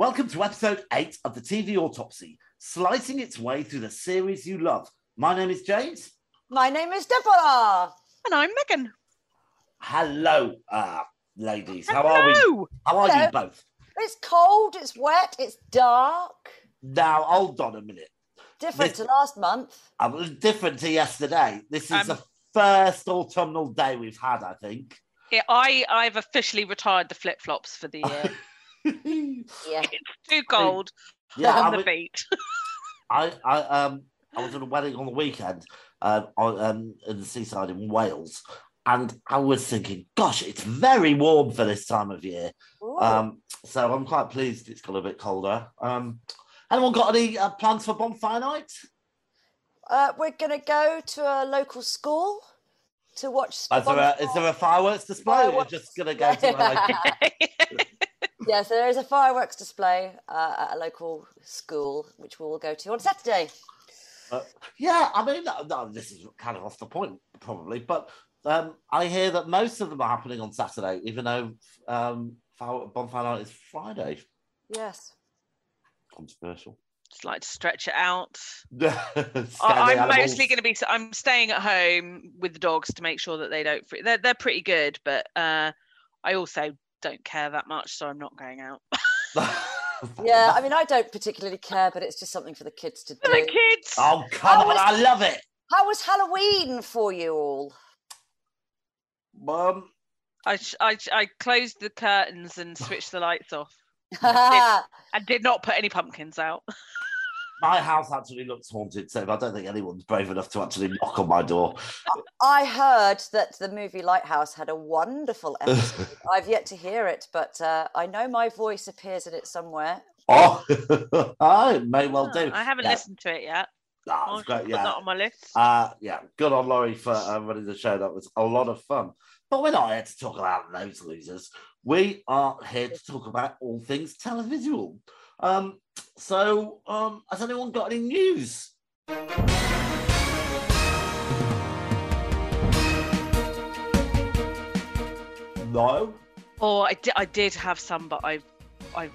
Welcome to episode eight of the TV Autopsy, slicing its way through the series you love. My name is James. My name is Deborah. And I'm Megan. Hello, uh, ladies. How are we? How are you both? It's cold, it's wet, it's dark. Now, hold on a minute. Different This- to last month. I was different to yesterday. This is Um, the first autumnal day we've had, I think. Yeah, I I've officially retired the flip flops for the year. Yeah. it's too cold yeah, I, on the was- beach. I, I, um, I was at a wedding on the weekend um, on, um, in the seaside in Wales, and I was thinking, gosh, it's very warm for this time of year. Ooh. Um, so I'm quite pleased it's got a bit colder. Um, anyone got any uh, plans for bonfire night? Uh, we're going to go to a local school to watch. Is there, a, is there a fireworks display? Or you're just going to go to a local... Yes, there is a fireworks display uh, at a local school, which we will go to on Saturday. Uh, yeah, I mean, no, no, this is kind of off the point, probably, but um, I hear that most of them are happening on Saturday, even though um, fire- bonfire night is Friday. Yes. Controversial. Just like to stretch it out. Scare I, the I'm animals. mostly going to be. I'm staying at home with the dogs to make sure that they don't. Free. They're they're pretty good, but uh, I also don't care that much, so I'm not going out. Yeah, I mean, I don't particularly care, but it's just something for the kids to For the kids. oh, come How on, was- I love it. How was Halloween for you all? Um, I, I I closed the curtains and switched the lights off. I and did not put any pumpkins out. My house actually looks haunted, so I don't think anyone's brave enough to actually knock on my door. I heard that the movie Lighthouse had a wonderful episode. I've yet to hear it, but uh, I know my voice appears in it somewhere. oh, I may well do. I haven't Yeah. listened to it yet. Ah, I'll it's great, yeah. that on my list. Uh, yeah, good on Laurie for uh, running the show. That was a lot of fun. But we're not here to talk about those losers. We are here to talk about all things televisual. Um, so, um, has anyone got any news? No. Oh, I did, I did have some, but I, I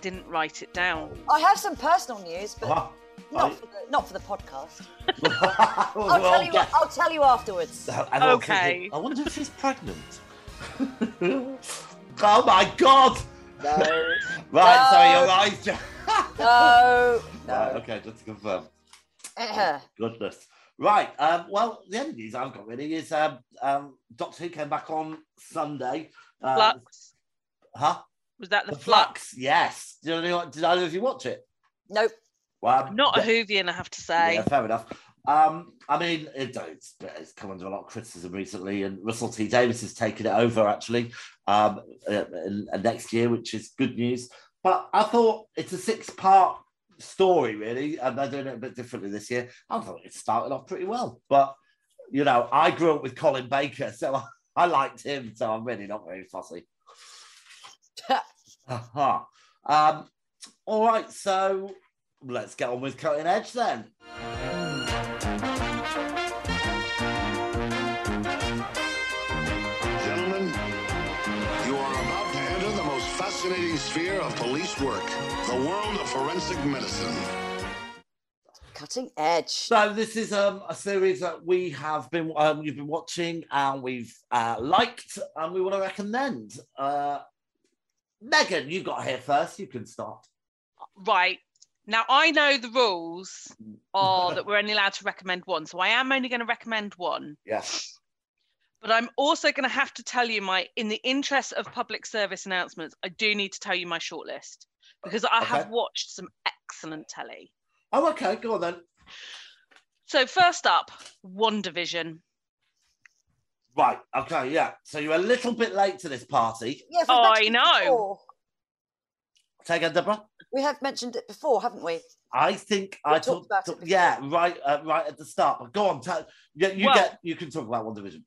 didn't write it down. I have some personal news, but Ah, not right. for the, not for the podcast. We'll I'll tell you. get- I'll tell you afterwards. And I'm Okay. thinking, I wonder if she's pregnant. oh my god! No, Right, so No. your eyes. just- no, Right, no. okay, just to confirm. Eh, Goodness. Right. Um, well, the only news I've got really is um, um, Doctor Who came back on Sunday. Uh, Flux. Huh? Was that the, The flux? Flux. Yes. Did anyone, did either of you watch it? nope. Well, um, Not a yeah, Whovian, I have to say. Yeah, fair enough. Um, I mean, it, it's, it's come under a lot of criticism recently, and Russell T Davies has taken it over actually um, uh, uh, next year, which is good news. But I thought it's a six-part story, really, and they're doing it a bit differently this year. I thought it started off pretty well, but you know, I grew up with Colin Baker, so I, I liked him, so I'm really not very fussy. Uh-huh. Um, all right, so let's get on with cutting edge then. Sphere of police work the world of forensic medicine. Cutting edge. So this is um, a series that we have been um, you've been watching and we've uh, liked and we want to recommend. Uh, Megan, you got here first. You can start. Right. Now I know the rules are that we're only allowed to recommend one. So I am only going to recommend one. Yes. But I'm also going to have to tell you my, in the interest of public service announcements, I do need to tell you my shortlist because I have watched some excellent telly. Oh, okay. Go on then. So first up, WandaVision. Right. Okay. Yeah. So you're a little bit late to this party. Yes, Oh, I know. before. Say again, Deborah. We have mentioned it before, haven't we? I think We I talked talked. about it before. yeah. Right. Uh, right at the start. But go on. Tell, yeah. You Well- get. You can talk about WandaVision.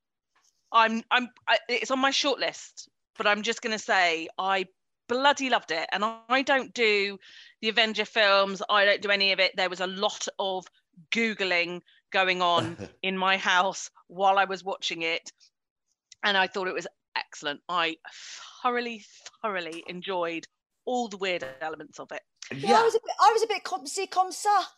I'm, I'm, I, it's on my shortlist, but I'm just going to say I bloody loved it. And I, I don't do the Avenger films. I don't do any of it. There was a lot of googling going on in my house while I was watching it, and I thought it was excellent. I thoroughly, thoroughly enjoyed all the weird elements of it. Yeah, I was a bit, I was a bit comme ci comme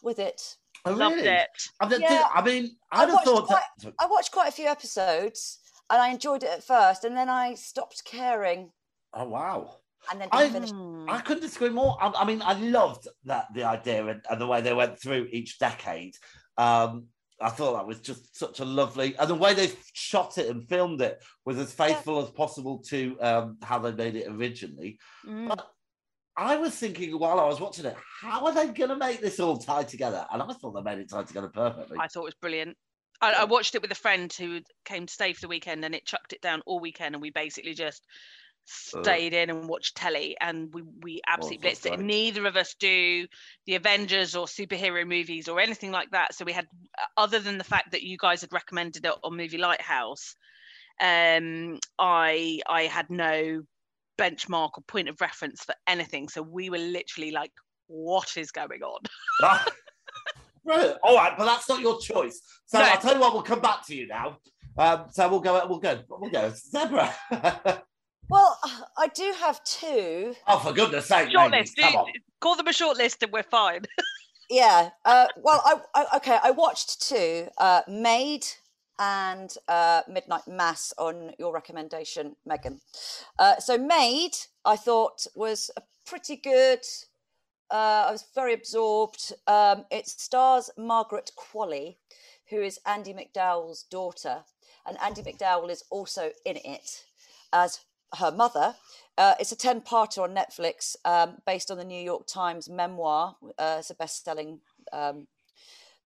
with it. Oh, Loved really? it. I, mean, Yeah. I mean, I I'd have watched thought that. I watched quite a few episodes and I enjoyed it at first, and then I stopped caring, Oh wow. and then I- didn't finish. Hmm. I couldn't disagree more. I, I mean, I loved that the idea and, and the way they went through each decade. Um, I thought that was just such a lovely, and the way they shot it and filmed it was as faithful as possible to um, how they made it originally. Mm. But I was thinking while I was watching it, how are they going to make this all tie together? And I thought they made it tie together perfectly. I thought it was brilliant. I, I watched it with a friend who came to stay for the weekend, and it chucked it down all weekend, and we basically just Uh. stayed in and watched telly, and we we absolutely blitzed it. Neither of us do the Avengers or superhero movies or anything like that. So we had, other than the fact that you guys had recommended it on Movie Lighthouse, um, I I had no benchmark or point of reference for anything. So we were literally like, "What is going on?" right. All right, but that's not your choice. So No. I'll tell you what, we'll come back to you now. Um, so we'll go, we'll go, we'll go. Zebra. Well, I do have two. oh, for goodness sake. Short ladies, list. Come on. Call them a short list, and we're fine. Yeah. Uh, well, I, I okay. I watched two. Uh, Maid and uh, Midnight Mass on your recommendation, Megan. Uh, so Maid, I thought was a pretty good. Uh, I was very absorbed. Um, it stars Margaret Qualley, who is Andie MacDowell's daughter, and Andie MacDowell is also in it as her mother. Uh, it's a 10 parter on Netflix um, based on the New York Times memoir. Uh, it's a best selling um,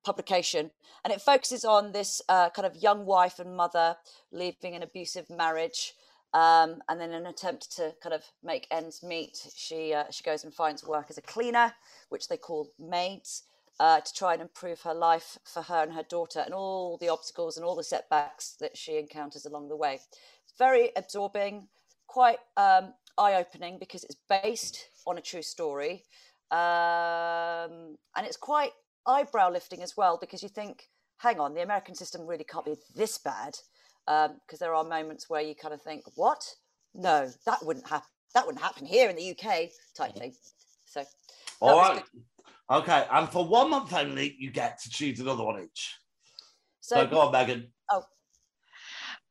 publication. And it focuses on this uh, kind of young wife and mother leaving an abusive marriage. Um, and then, in an attempt to kind of make ends meet, she uh, she goes and finds work as a cleaner, which they call maids, uh, to try and improve her life for her and her daughter, and all the obstacles and all the setbacks that she encounters along the way. Very absorbing, quite um, eye opening because it's based on a true story. Um, and it's quite eyebrow lifting as well because you think, hang on, the American system really can't be this bad. Because there are moments where you kind of think, what? No, that wouldn't happen. That wouldn't happen here in the UK, type thing. So, all right, was right. Okay. And for one month only, you get to choose another one each. So, so go on, Megan. Oh.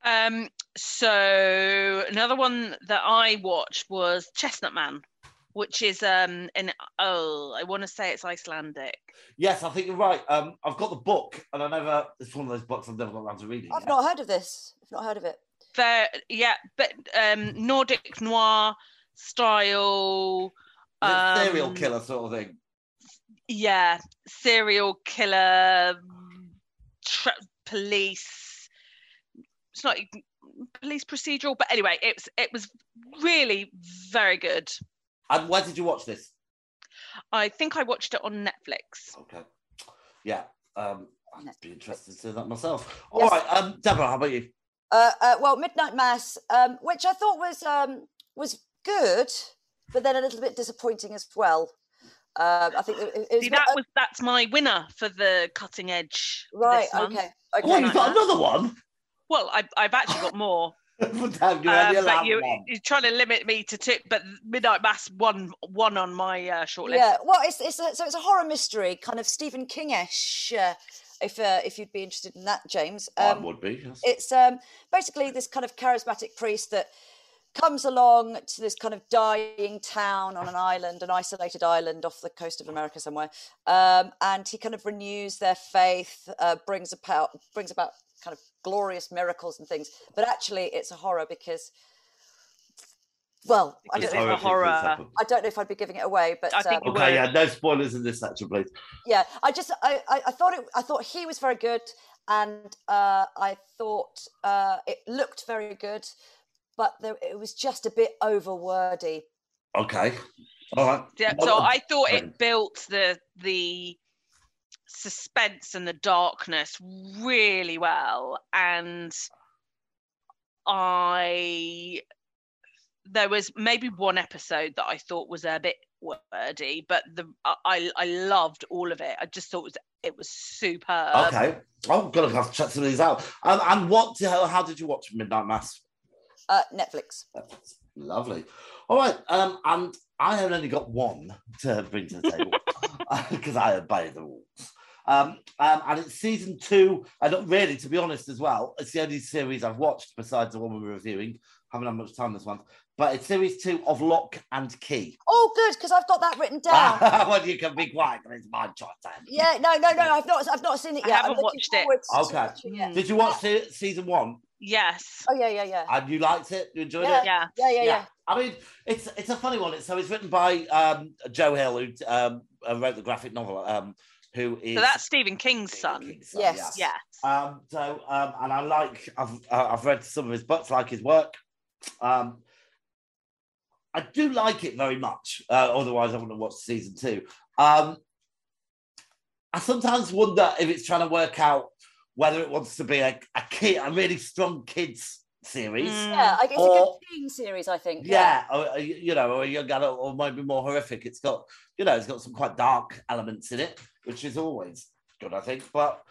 Um, so another one that I watched was Chestnut Man, which is um in oh I want to say it's Icelandic. Yes, I think you're right. Um, I've got the book, and I never. It's one of those books I've never got around to reading. I've yet. not heard of this. I've not heard of it. There, yeah, but um Nordic noir style. Is it serial um, killer sort of thing. Yeah, serial killer, tra- police. It's not police procedural, but anyway, it was it was really very good. And where did you watch this? I think I watched it on Netflix. Okay. Yeah. Um, I'd No. be interested to do that myself. All Yes. right. Um, Deborah, how about you? Uh, uh, well, Midnight Mass, um, which I thought was um, was good, but then a little bit disappointing as well. Um, I think it, it was See, that was that's my winner for the cutting edge. right. this month. Okay. Oh, Okay. you've got another one. Well, I, I've actually got more, Damn, you uh, only allowed but you, one. you're trying to limit me to two. But Midnight Mass won one on my uh, shortlist. Yeah. Well, it's, it's a, so it's a horror mystery, kind of Stephen Kingish. Uh, if uh, if you'd be interested in that, James. I Um, would be. Yes. it's um, basically this kind of charismatic priest that comes along to this kind of dying town on an island, an isolated island off the coast of America somewhere, um, and he kind of renews their faith, uh, brings about brings about kind of glorious miracles and things. But actually, it's a horror because, well, I don't, it's know, a horror. I don't know if I'd be giving it away, but I think um, Okay, yeah, no spoilers in this section, please. yeah i just I, I i thought it i thought he was very good and uh i thought uh it looked very good but there, it was just a bit over wordy Okay, all right. Yeah, so uh, I thought it built the the suspense and the darkness really well, and I there was maybe one episode that I thought was a bit wordy, but the I I I loved all of it. I just thought it was it was superb. Okay. Oh, I'm gonna have to check some of these out. Um, and what? How, how did you watch Midnight Mass? uh netflix That's lovely. All right. Um, and I have only got one to bring to the table because I obey the rules. Um, um, and it's season two. And not really, to be honest, as well, it's the only series I've watched besides the one we're reviewing. Haven't had much time this month, but it's series two of Locke and Key. Oh, good, because I've got that written down. well, you can be quiet, it's my choice. Then. yeah, no, no, no, I've not, I've not seen it I haven't I'm watched it. Okay. watching it. Did you watch se- season one? Yes. Oh yeah, yeah, yeah, And you liked it? You enjoyed Yeah. it? Yeah. yeah, yeah, yeah. I mean, it's it's a funny one. It's, so it's written by um, Joe Hill, who um, uh, wrote the graphic novel. Um, who is So that's Stephen King's Stephen son. King's son, Yes. Yes. Um, so um, and I like I've uh, I've read some of his books, like his work. Um, I do like it very much. Uh, otherwise, I wouldn't watch season two. Um, I sometimes wonder if it's trying to work out whether it wants to be a, a kid, a really strong kids series. Mm. Yeah, I- it's a good teen series, I think. Yeah, or, uh, you know, or a young adult, or maybe more horrific. It's got, you know, it's got some quite dark elements in it, which is always good, I think. But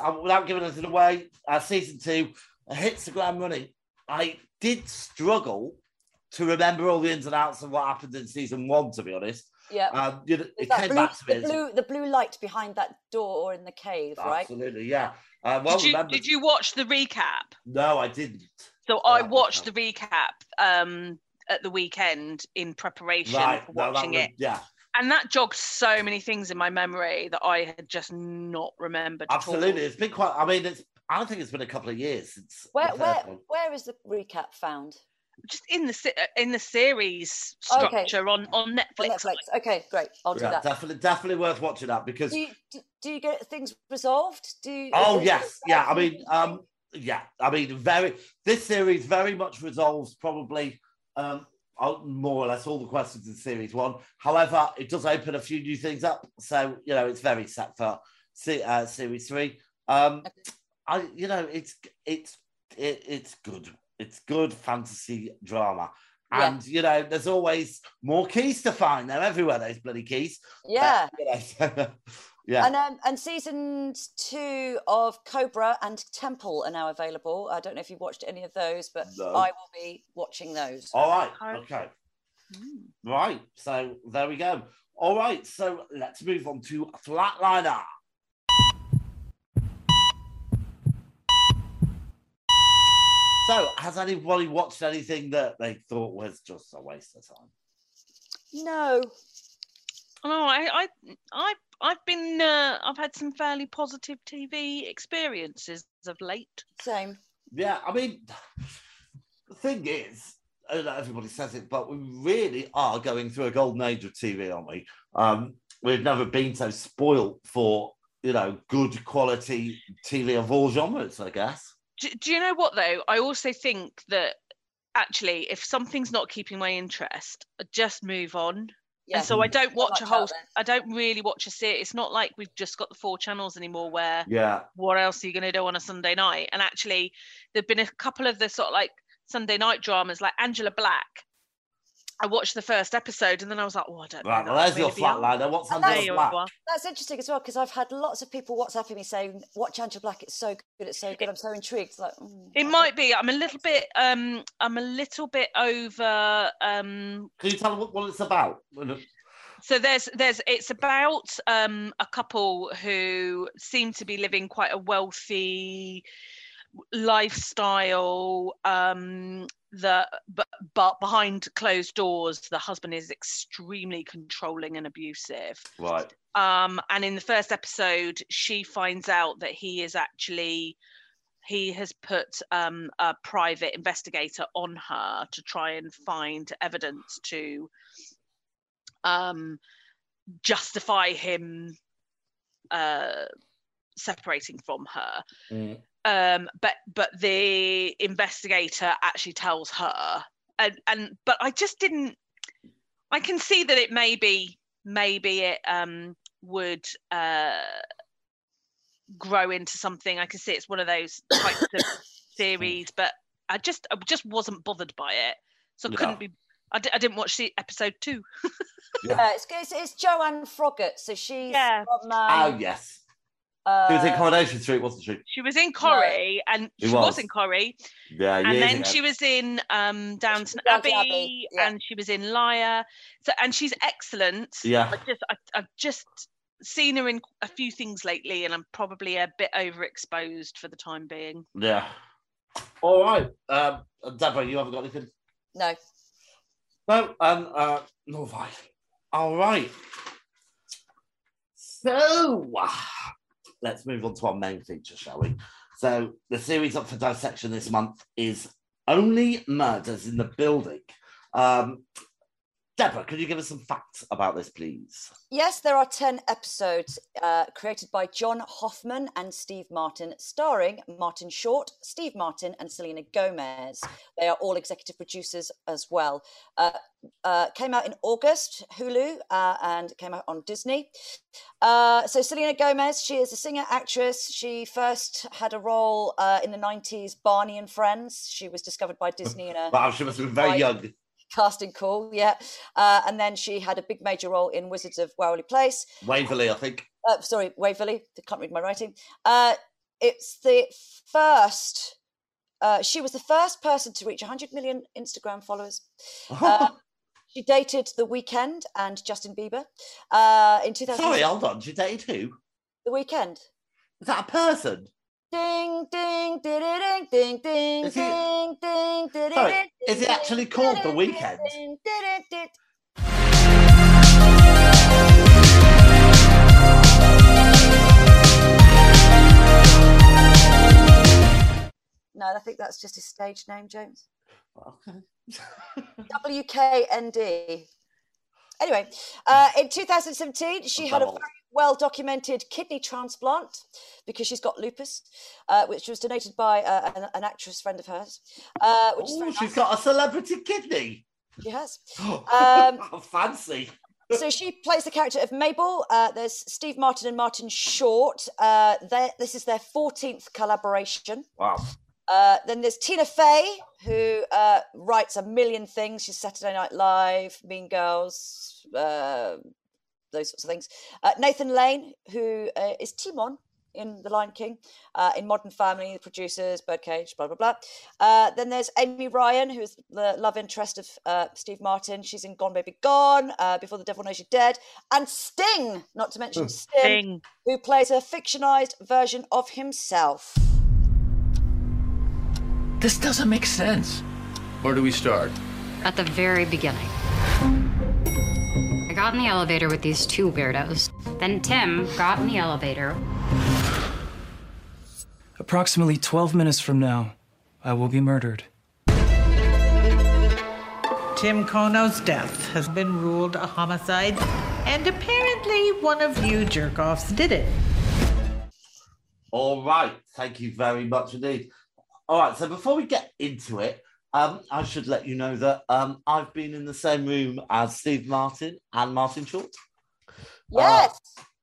uh, without giving anything away, uh, season two hits the ground running. I did struggle to remember all the ins and outs of what happened in season one, to be honest. yeah. Um, you know, it came blue, back to me. the blue, the blue light behind that door in the cave, right? Absolutely, yeah. Uh, well did you remembered. did you watch the recap? No, I didn't. So I watched the recap um at the weekend in preparation Right, for no, watching would- it. Yeah, And that jogged so many things in my memory that I had just not remembered. absolutely. It's been quite. I mean, it's. I don't think it's been a couple of years since. Where, the where, one. where is the recap found? Just in the in the series structure on on On Netflix. Netflix. Okay, great. I'll do Yeah, that. definitely, definitely worth watching that because. Do you, do, do you get things resolved? Do you? oh yes, yeah. I mean, um, yeah. I mean, very. This series very much resolves probably um more or less all the questions in series one. However, it does open a few new things up, so you know it's very set for uh, series three. Um, I, you know, it's it's it, it's good. It's good fantasy drama. Yeah. And you know, there's always more keys to find. They're everywhere. Those bloody keys. yeah. You know, yeah. And um, and seasons two of Cobra and Temple are now available. I don't know if you've watched any of those, but No. I will be watching those. All right. Oh. Okay. Mm. Right. So there we go. All right. So let's move on to Flatliner. So, has anybody watched anything that they thought was just a waste of time? No. Oh, I, I, I, I've been, uh, I've had some fairly positive TV experiences of late. Same. Yeah, I mean, the thing is, I know everybody says it, but we really are going through a golden age of TV, aren't we? Um, we've never been so spoilt for, you know, good quality TV of all genres, I guess. Do, do you know what though? I also think that actually, if something's not keeping my interest, I just move on. Yeah. And so I don't watch a whole. I don't really watch a series. It's not like we've just got the four channels anymore. Where Yeah, what else are you going to do on a Sunday night? And actually, there've been a couple of the sort of like Sunday night dramas, like Angela Black. I watched the first episode and then I was like, oh, I don't know. right. Well, there's your really beyond. flatliner. What's And under the you black? are. That's interesting as well because I've had lots of people WhatsApping me saying, "Watch Angela Black. It's so good. It's so good. I'm so intrigued." It's like, mm, It might be. I'm a little bit. Um, I'm a little bit over. Um, Can you tell them what, what it's about? so there's there's it's about um a couple who seem to be living quite a wealthy lifestyle um that but but behind closed doors the husband is extremely controlling and abusive Right. um and in the first episode she finds out that he is actually he has put um, a private investigator on her to try and find evidence to um, justify him uh, separating from her. Mm. Um, but but the investigator actually tells her, and and but I just didn't. I can see that it maybe maybe it um, would uh, grow into something. I can see it's one of those types of series, but I just I just wasn't bothered by it, so I No. couldn't be. I, didn't watch the episode two. Yeah, it's, it's, it's Joanne Froggatt. So she's Yeah. from. Oh Um, yes. Uh, She was in Coronation Street, wasn't she? She was in Corrie, and She she was. was. in Corrie, Yeah, yeah. and then ago. she was in um, Downton Downton Abbey, Abbey, yeah. and she was in Liar. So, and she's excellent. Yeah. I just, I, I've just seen her in a few things lately, and I'm probably a bit overexposed for the time being. Yeah. All right. Um, Deborah, you haven't got anything? no. No, um, uh, no, fine. All right. So, let's move on to our main feature, shall we? So, the series up for dissection this month is Only Murders in the Building. Um, Deborah, could you give us some facts about this, please? Yes, there are 10 episodes uh, created by John Hoffman and Steve Martin, starring Martin Short, Steve Martin, and Selena Gomez. They are all executive producers as well. Uh, uh, came out in August, Hulu, uh, and came out on Disney. Uh, so, Selena Gomez, she is a singer actress. She first had a role uh, in the 90s, Barney and Friends. She was discovered by Disney in a Wow, she must have been very young. Casting call, yeah. Uh, and then she had a big major role in Wizards of Waverly Place Waverly, I think. uh, sorry, Waverly. I can't read my writing. Uh, it's the first. Uh, she was the first person to reach 100 million Instagram followers. Uh, she dated The Weeknd and Justin Bieber uh, in 2000. Sorry, hold on. She dated who? The Weeknd. Is that a person? Ding ding ding ding ding ding Is ding ding ding. Sorry, is it actually called The Weekend? No, I think that's just his stage name, James. Okay. WKND. Anyway, uh, in 2017, she had a very well documented kidney transplant because she's got lupus, uh, which was donated by uh, an, an actress friend of hers. Uh, which Oh, very she's nice. got a celebrity kidney. She has. Um, fancy. so she plays the character of Mabel. Uh, there's Steve Martin and Martin Short. Uh, this is their 14th collaboration. Wow. Uh, then there's Tina Fey, who uh, writes a million things. She's Saturday Night Live, Mean Girls, uh, those sorts of things. Uh, Nathan Lane, who uh, is Timon in The Lion King, uh, in Modern Family, the producers, Birdcage, blah, blah, blah. Uh, then there's Amy Ryan, who is the love interest of uh, Steve Martin. She's in Gone Baby Gone, uh, Before the Devil Knows You're Dead. And Sting, not to mention Sting, Thing. who plays a fictionized version of himself. This doesn't make sense. Where do we start? At the very beginning. I got in the elevator with these two weirdos. Then Tim got in the elevator. Approximately 12 minutes from now, I will be murdered. Tim Kono's death has been ruled a homicide, and apparently one of you jerk offs did it. All right. Thank you very much indeed. All right. So before we get into it, um, I should let you know that um, I've been in the same room as Steve Martin and Martin Short. Yes,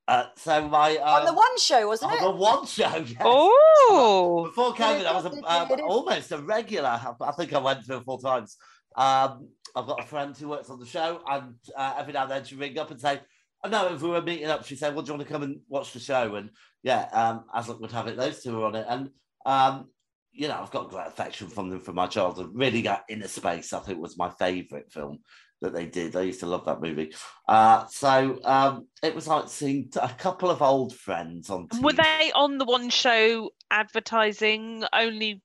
Uh, so my uh, on the one show, wasn't on it? On the one show. Yes. Oh, Before COVID, I was a, um, almost a regular. I I think I went three or four times. Um, I've got a friend who works on the show, and uh, every now and then she'd ring up and say, oh, "No, if we were meeting up, she'd say, well, do you want to come and watch the show?" And yeah, um, as luck would have it, those two were on it, and um, you know, I've got great affection from them from my childhood. Really got Innerspace. I think was my favourite film that they did. I used to love that movie. Uh, so um, it was like seeing a couple of old friends on. TV. were they on the one show advertising only?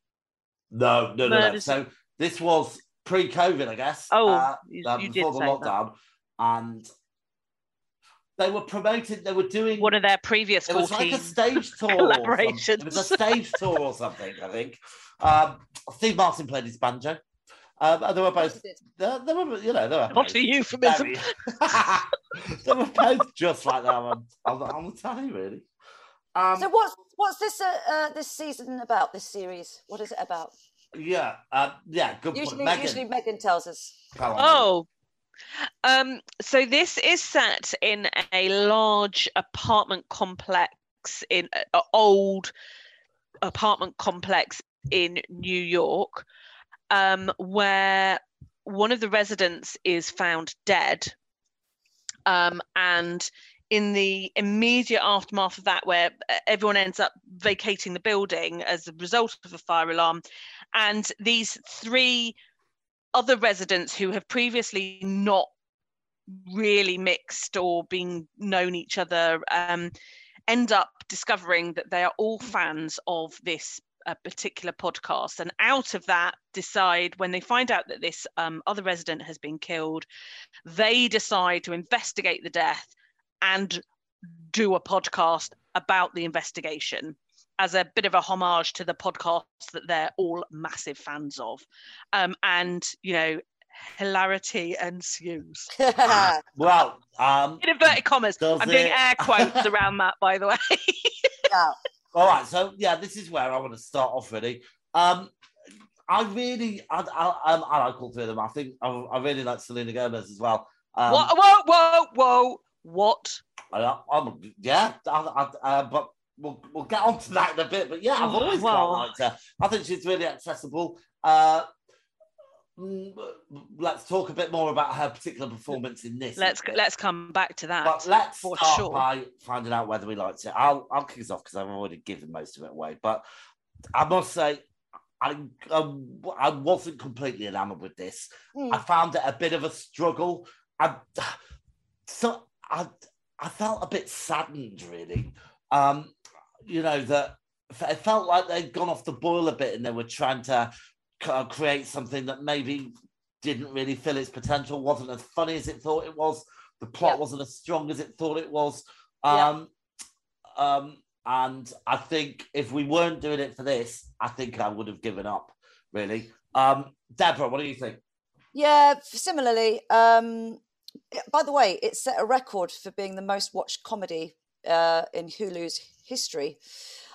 No, no, no, no. So this was pre-COVID, I guess. Oh, uh, you- uh, you did before the say that. lockdown, and they were promoting. They were doing. One of their previous it was like a stage tour. or something. collaborations. It was a stage tour or something. I think. Um, Steve Martin played his banjo. Um, and they were both. They, they were, you know, they were. What both a euphemism. they were both just like that on, on, the- on the telly, really. Um, So what's what's this uh, uh, this season about? This series? What is it about? yeah, uh, yeah, good Usually, point. Megan, usually Megan tells us. go on, Megan. Oh, um, so this is set in a large apartment complex in an old apartment complex in New York, um, where one of the residents is found dead, um, and in the immediate aftermath of that, where uh, everyone ends up vacating the building as a result of a fire alarm, and these three other residents who have previously not really mixed or been known each other um, end up discovering that they are all fans of this uh, particular podcast. And out of that decide when they find out that this um, other resident has been killed they decide to investigate the death and do a podcast about the investigation as a bit of a homage to the podcast that they're all massive fans of um, and you know hilarity ensues. well, um, in inverted commas, I'm doing it... air quotes around that, by the way. yeah. All right, so yeah, this is where I want to start off. Really, um, I really, I, I, um, I like all three of them. I think I, I really like Selena Gomez as well. Um, whoa, whoa, whoa, whoa! What? I, am yeah, I, uh, but we'll, we'll get on to that in a bit. But yeah, I've always well, quite liked her. I think she's really accessible. Uh, Mm, let's talk a bit more about her particular performance in this. Let's let's come back to that. But let's for start sure. by finding out whether we liked it. I'll I'll kick us off because I've already given most of it away. But I must say, I um, I wasn't completely enamored with this. Mm. I found it a bit of a struggle. I so I I felt a bit saddened, really. Um, you know that it felt like they'd gone off the boil a bit and they were trying to create something that maybe didn't really fill its potential, wasn't as funny as it thought it was. The plot yeah. wasn't as strong as it thought it was. Um, yeah. um, and I think if we weren't doing it for this, I think I would have given up, really. Um, Deborah, what do you think? Yeah, similarly. Um, by the way, it set a record for being the most watched comedy uh, in Hulu's history.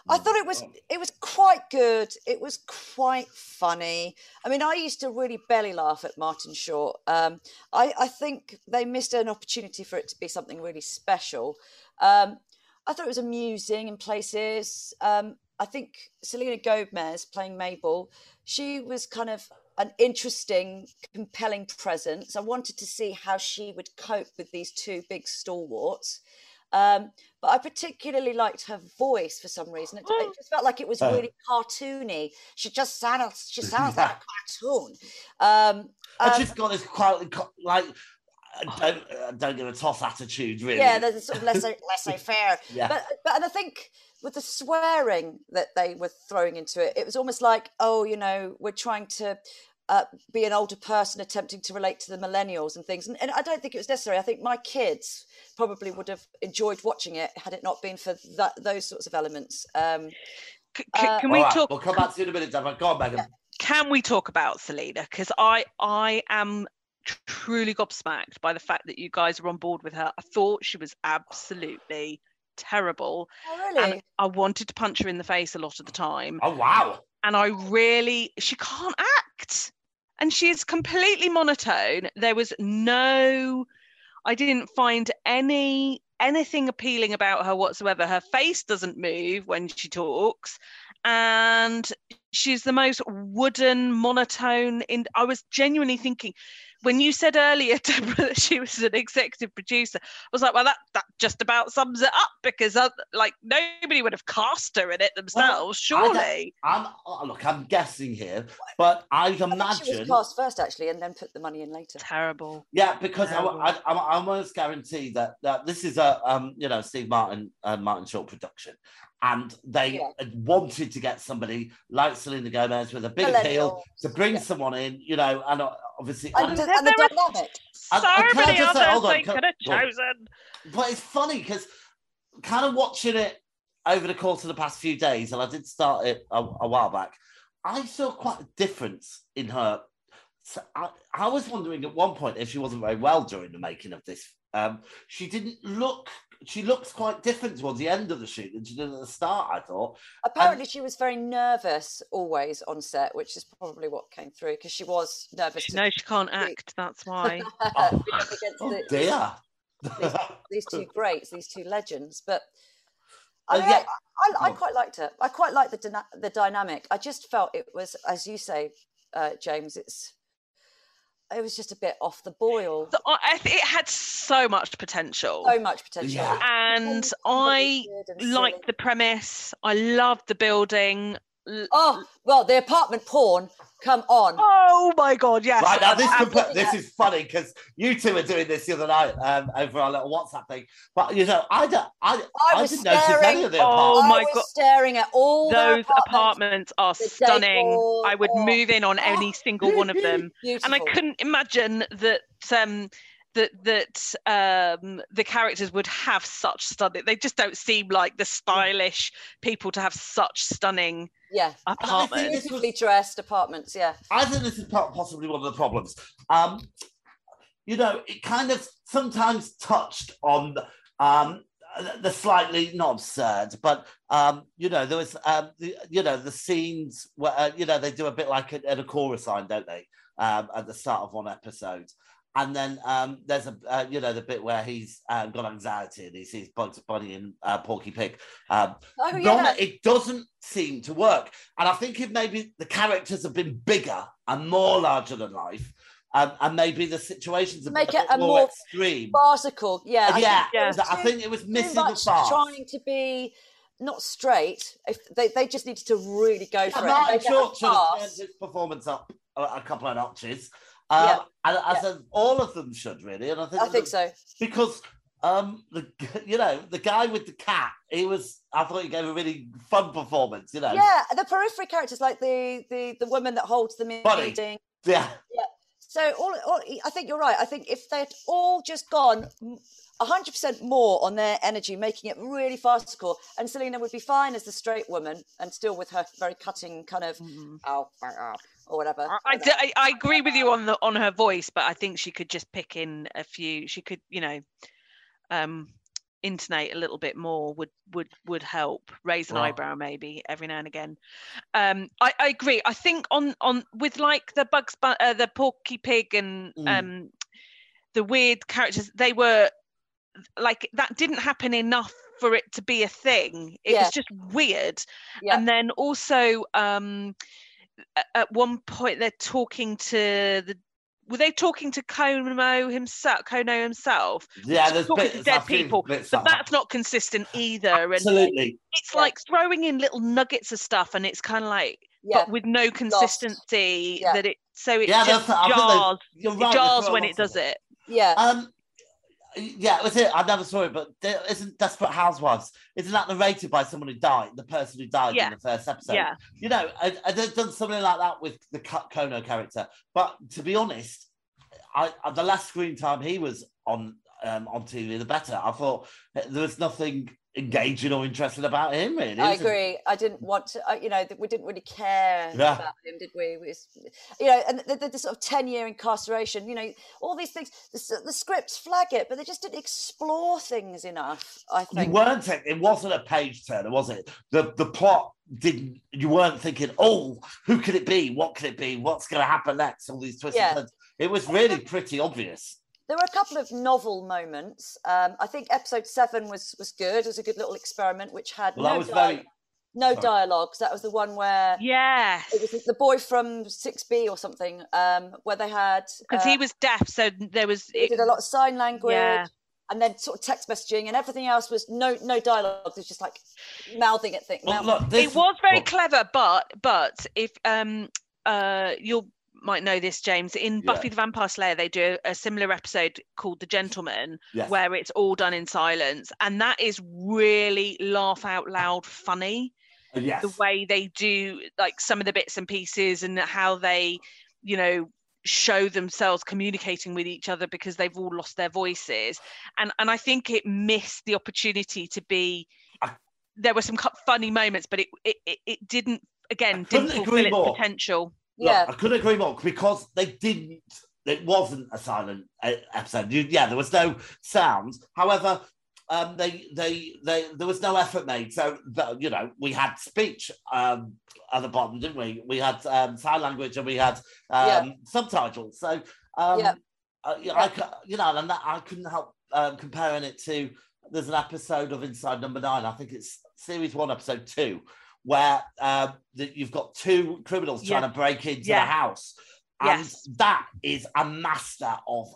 I thought it was oh. it was quite good. It was quite funny. I mean, I used to really belly laugh at Martin Short. Um, I, I think they missed an opportunity for it to be something really special. Um, I thought it was amusing in places. Um, I think Selena Gomez playing Mabel, she was kind of an interesting, compelling presence. I wanted to see how she would cope with these two big stalwarts. Um, but I particularly liked her voice for some reason. It, it just felt like it was uh. really cartoony. She just sounds she sounds like a cartoon. Um, um, she's got this quite like don't uh, don't give a toss attitude, really. Yeah, there's a sort of laissez laissez faire. yeah. But but and I think with the swearing that they were throwing into it, it was almost like, oh, you know, we're trying to uh, be an older person attempting to relate to the millennials and things. And, and, I don't think it was necessary. I think my kids probably would have enjoyed watching it had it not been for that, those sorts of elements. Um, c- uh, can we right, talk? We'll come back to you in a minute, Deborah. Go on, Megan. Can we talk about Selena? Because I I am truly gobsmacked by the fact that you guys are on board with her. I thought she was absolutely terrible. Oh, really? And I wanted to punch her in the face a lot of the time. Oh wow. And I really she can't act and she's completely monotone. There was no, I didn't find any anything appealing about her whatsoever. Her face doesn't move when she talks, and she's the most wooden monotone. In I was genuinely thinking, when you said earlier, Deborah, that she was an executive producer, I was like, well, that that just about sums it up because uh, like nobody would have cast her in it themselves, well, surely. I'm, oh, look, I'm guessing here, but I imagine I she was cast first actually, and then put the money in later. Terrible. Yeah, because Terrible. I, I, I, I almost guarantee that, that this is a um, you know Steve Martin uh, Martin Short production, and they yeah. wanted to get somebody like Selena Gomez with a big appeal to bring yeah. someone in, you know, and obviously, and, and, and the dynamic. So I, I many others say, they could have chosen. But it's funny because kind of watching it over the course of the past few days, and I did start it a, a while back. I saw quite a difference in her. So I, I was wondering at one point if she wasn't very well during the making of this. Um, she didn't look she looks quite different towards the end of the shoot than she did at the start. I thought. Apparently, and, she was very nervous always on set, which is probably what came through because she was nervous. No, she can't act. That's why. oh, oh the, dear. These, these, two greats, these two legends, but. I, mean, yeah. I, I, I, quite liked it. I quite liked the the dynamic. I just felt it was, as you say, uh, James. It's it was just a bit off the boil. So I, I it had so much potential. So much potential. Yeah. and I weird and silly. liked the premise. I loved the building. Oh well, the apartment porn. Come on. Oh my god, yes. Right now, this Ab- this is funny because you two were doing this the other night um, over our little WhatsApp thing. But you know, I don't, I, I I, was didn't notice staring- any of the Oh apartments. my I was God. staring at all those apartments. apartments are stunning. decor, I would oh. move in on any single one of them. Beautiful. and I couldn't imagine that um that that um the characters would have such stunning they just don't seem like the stylish people to have such stunning Yeah. And I think apartments. this was- Beautifully dressed apartments. Yeah. I think this is possibly one of the problems. Um, you know, it kind of sometimes touched on um, the slightly not absurd, but um, you know, there was um, the, you know the scenes where uh, you know they do a bit like a, a chorus line, don't they? Um, at the start of one episode. And then um, there's a uh, you know the bit where he's uh, got anxiety and he sees Bugs Bunny and uh, Porky Pig. Um, Oh yeah. of- it doesn't seem to work. And I think if maybe the characters have been bigger and more larger than life, um, and maybe the situations have Make been it a more more extreme. Farcical. Yeah. I yeah, think there was I think it was too missing the farce. trying to be not straight. If they, they just needed to really go Yeah, for Martin it. A Short should have turned his performance up a, a couple of notches. Um, and I said all of them should really, and I think I think so. because um the you know the guy with the cat he was I thought he gave a really fun performance you know Yeah, the periphery characters like the the the woman that holds the meeting. yeah yeah. So all, all I think you're right. I think if they'd all just gone hundred percent more on their energy, making it really farcical, and Selena would be fine as the straight woman and still with her very cutting kind of ow, ow, ow, or whatever. I, I d- I- I agree with you on the on her voice, but I think she could just pick in a few. She could, you know, um, intonate a little bit more would would would help. Raise an Right. eyebrow maybe every now and again. Um, I, I agree. I think on on with like the Bugs, Bu- uh, the Porky Pig and Mm. um, the weird characters, they were like that didn't happen enough for it to be a thing. It Yeah. was just weird Yeah. and then also um a- at one point they're talking to the were they talking to Kono himself Kono himself yeah there's talking bits to dead people bits but like that's not consistent either and absolutely it's Yeah. like throwing in little nuggets of stuff and it's kind of like Yeah, but with no consistency Yeah. that it so it yeah just that's I jars you're it right, they jars when it does it yeah. Um, yeah, that's it. I never saw it, but there isn't Desperate Housewives. Isn't that narrated by someone who died? The person who died Yeah. in the first episode. yeah You know, and they've done something like that with the Kono character. But to be honest, I, I the less screen time he was on um, on TV, the better. I thought there was nothing engaging or interesting about him. Really, I It agree. I didn't want to, I- you know, we didn't really care Yeah. about him, did we? we was, you know, and the, the, the sort of 10 year incarceration, you know, all these things, the, the scripts flag it, but they just didn't explore things enough, I You think. weren't. It wasn't a page turner, was it? The the plot didn't. You weren't thinking, oh, who could it be? What could it be? What's going to happen next? All these twists. and Yeah. turns. It was really pretty obvious. There were a couple of novel moments. Um, I think episode seven was was good. It was a good little experiment, which had Well, that no, was dia- very. no sorry. dialogues. That was the one where yeah, it was the boy from 6B or something, um, where they had. because uh, he was deaf so there was he it, did a lot of sign language. Yeah. And then sort of text messaging and everything else was no no dialogue. It was just like mouthing at things. Well, look, this, it was very well, clever but but if um uh you'll might know this james in Yeah. buffy the vampire slayer they do a similar episode called the gentleman yes. where it's all done in silence and that is really laugh out loud funny yes. the way they do like some of the bits and pieces and how they you know show themselves communicating with each other because they've all lost their voices and and i think it missed the opportunity to be there were some funny moments but it it, it, didn't again didn't fulfill its more. potential Look, yeah. I couldn't agree more because they didn't. It wasn't a silent episode. Yeah, there was no sounds. However, um, they, they, they, there was no effort made. So you know, we had speech um, at the bottom, didn't we? We had um, sign language and we had um, Yeah. subtitles. So um, Yeah. uh, yeah, I, you know, and that, I couldn't help um, comparing it to. There's an episode of Inside Number Nine. I think it's series one, episode two, where uh, that you've got two criminals trying to break into Yeah. the house. and Yes. that is a master of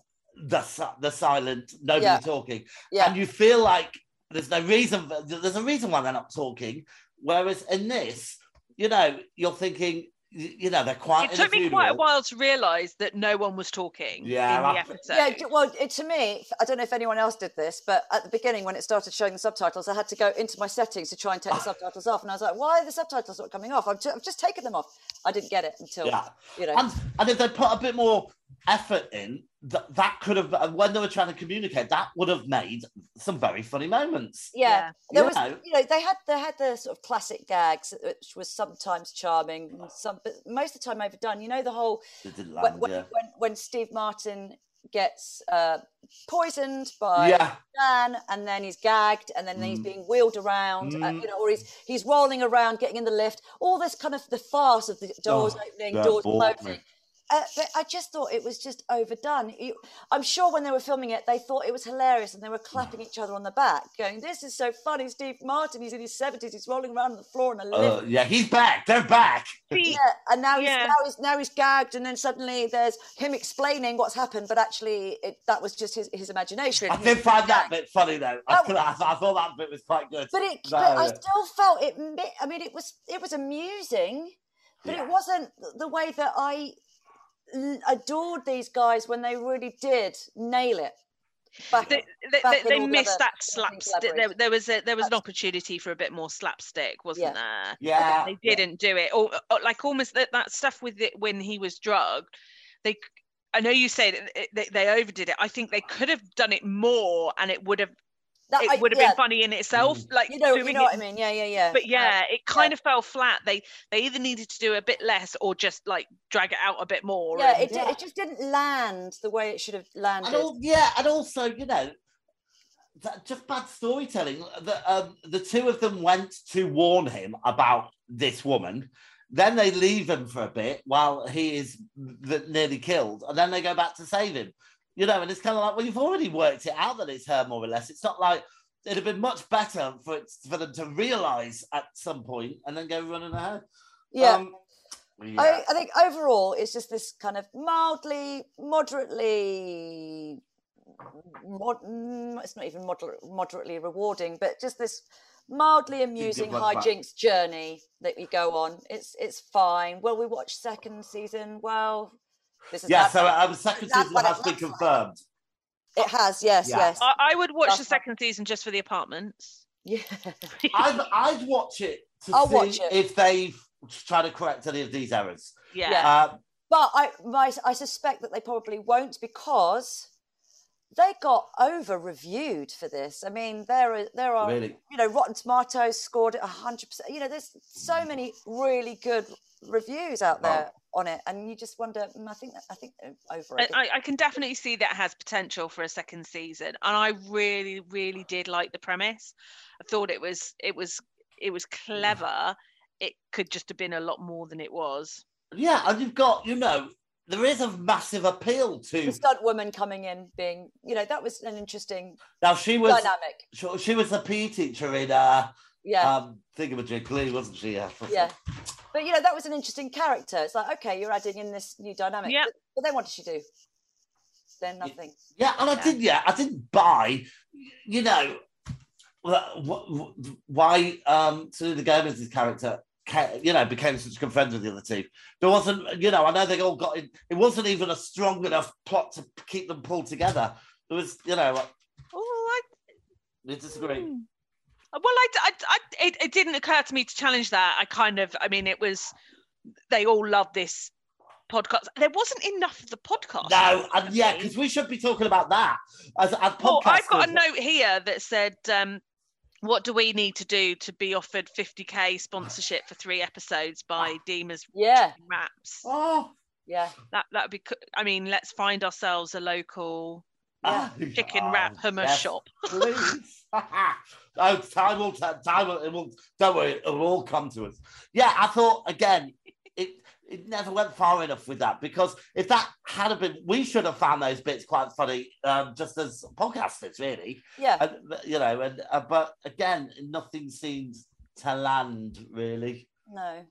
the the silent nobody Yeah. talking, Yeah. and you feel like there's no reason. There's a reason why they're not talking. Whereas in this, you know, you're thinking, you know, they're quiet. It took the me quite a while to realise that no one was talking Yeah, in the episode. Yeah, well, it, to me, I don't know if anyone else did this, but at the beginning, when it started showing the subtitles, I had to go into my settings to try and take the subtitles off, and I was like, "Why are the subtitles not coming off? I've, ju- I've just taken them off." I didn't get it until Yeah. you know. And, and if they put a bit more effort in, that that could have when they were trying to communicate, that would have made some very funny moments. yeah, Yeah. there You was, know. you know, they had they had the sort of classic gags, which was sometimes charming, and some, but most of the time overdone. You know, the whole It didn't when land, when, yeah. when, when Steve Martin gets uh, poisoned by Yeah, Dan, and then he's gagged, and then he's Mm. being wheeled around, uh, Mm. you know, or he's he's rolling around, getting in the lift. All this kind of the farce of the doors Oh, opening, doors bored me. Closing. Uh, but I just thought it was just overdone. You, I'm sure when they were filming it, they thought it was hilarious, and they were clapping each other on the back, going, "This is so funny." Steve Martin, he's in his seventies, he's rolling around on the floor in a lift. uh, yeah, he's back. They're back. Yeah, and now he's Yeah. now he's now he's gagged, and then suddenly there's him explaining what's happened, but actually it, that was just his, his imagination. I He did was find that bit funny though. I, That I, I thought that bit was quite good. But it, No, but I still felt it. I mean, it was it was amusing, but Yeah. it wasn't the way that I l- adored these guys when they really did nail it. Back, they, they, back they, they all the missed that slapstick. There, there was a there was an opportunity for a bit more slapstick, wasn't Yeah. there? yeah, They didn't do it, or, or like almost that, that stuff with it when he was drugged. They, I know you said it, it- they, they overdid it. I think they could have done it more, and it would have That- it would have yeah, been funny in itself. Like You know, you doing know it what I mean? Yeah, yeah, yeah. but Uh, yeah, it kind of fell flat. They they either needed to do a bit less or just like drag it out a bit more. yeah, and- it, di- it just didn't land the way it should have landed. and all, yeah, and also you know, that, just bad storytelling. The um, the two of them went to warn him about this woman. Then they leave him for a bit while he is nearly killed, and then they go back to save him. You know, and it's kind of like, well, you've already worked it out that it's her more or less. It's not like it'd have been much better for it, for them to realise at some point and then go running ahead. yeah. Um, yeah. I, I think overall it's just this kind of mildly, moderately, mod, mm, it's not even moderate, moderately rewarding, but just this mildly amusing one back. hijinks journey that we go on. It's it's fine. Will we watch second season? Well, this is yeah, that- so um, second season has been looks like. confirmed. it has. Yes, Yeah. yes, I, I would watch That's the fine. second season just for the apartments. yeah. I'd, I'd watch it to I'll see watch it. if they've tried to correct any of these errors. Yeah. Yeah. Uh, But I, my, I suspect that they probably won't because they got over reviewed for this. I mean, there are there are really. you know Rotten Tomatoes scored it hundred percent. You know, there's so many really good reviews out there on it, and you just wonder. mm, I think I think over I. I- I can definitely see that has potential for a second season, and I really, really did like the premise. I thought it was, it was, it was clever. It could just have been a lot more than it was. Yeah, and you've got, you know, there is a massive appeal the to. stunt woman coming in, being you know, that was an interesting Now she was dynamic. she, she was a PE teacher in uh Yeah, um Thingamajig Glee, wasn't she? Yeah. yeah. But you know, that was an interesting character. It's like, okay, you're adding in this new dynamic. Yeah. But, but then what did she do? Then nothing. Yeah, and I did. Yeah, I didn't buy. You know, wh- wh- why um Selena Gomez's character, you know, became such good friends with the other team. There wasn't, you know, I know they all got in. It wasn't even a strong enough plot to keep them pulled together. It was, you know, like, Oh, I, we disagree. Hmm. Well, I, I, I it, it didn't occur to me to challenge that. I kind of, I mean, it was, they all love this podcast. There wasn't enough of the podcast. No, and yeah, because we should be talking about that as as Well, I've got a note here that said, um, "What do we need to do to be offered 50k sponsorship for three episodes by Demas Yeah, Wraps?" Oh, yeah. That that would be. co- I mean, let's find ourselves a local ah, chicken oh, wrap hummus yes, shop. Please. oh, time will time will, it will don't worry, it will all come to us. Yeah, I thought again, it it never went far enough with that because if that had have been, we should have found those bits quite funny, um, just as podcasters, really. Yeah. And, you know, and uh, but again, nothing seems to land really. No.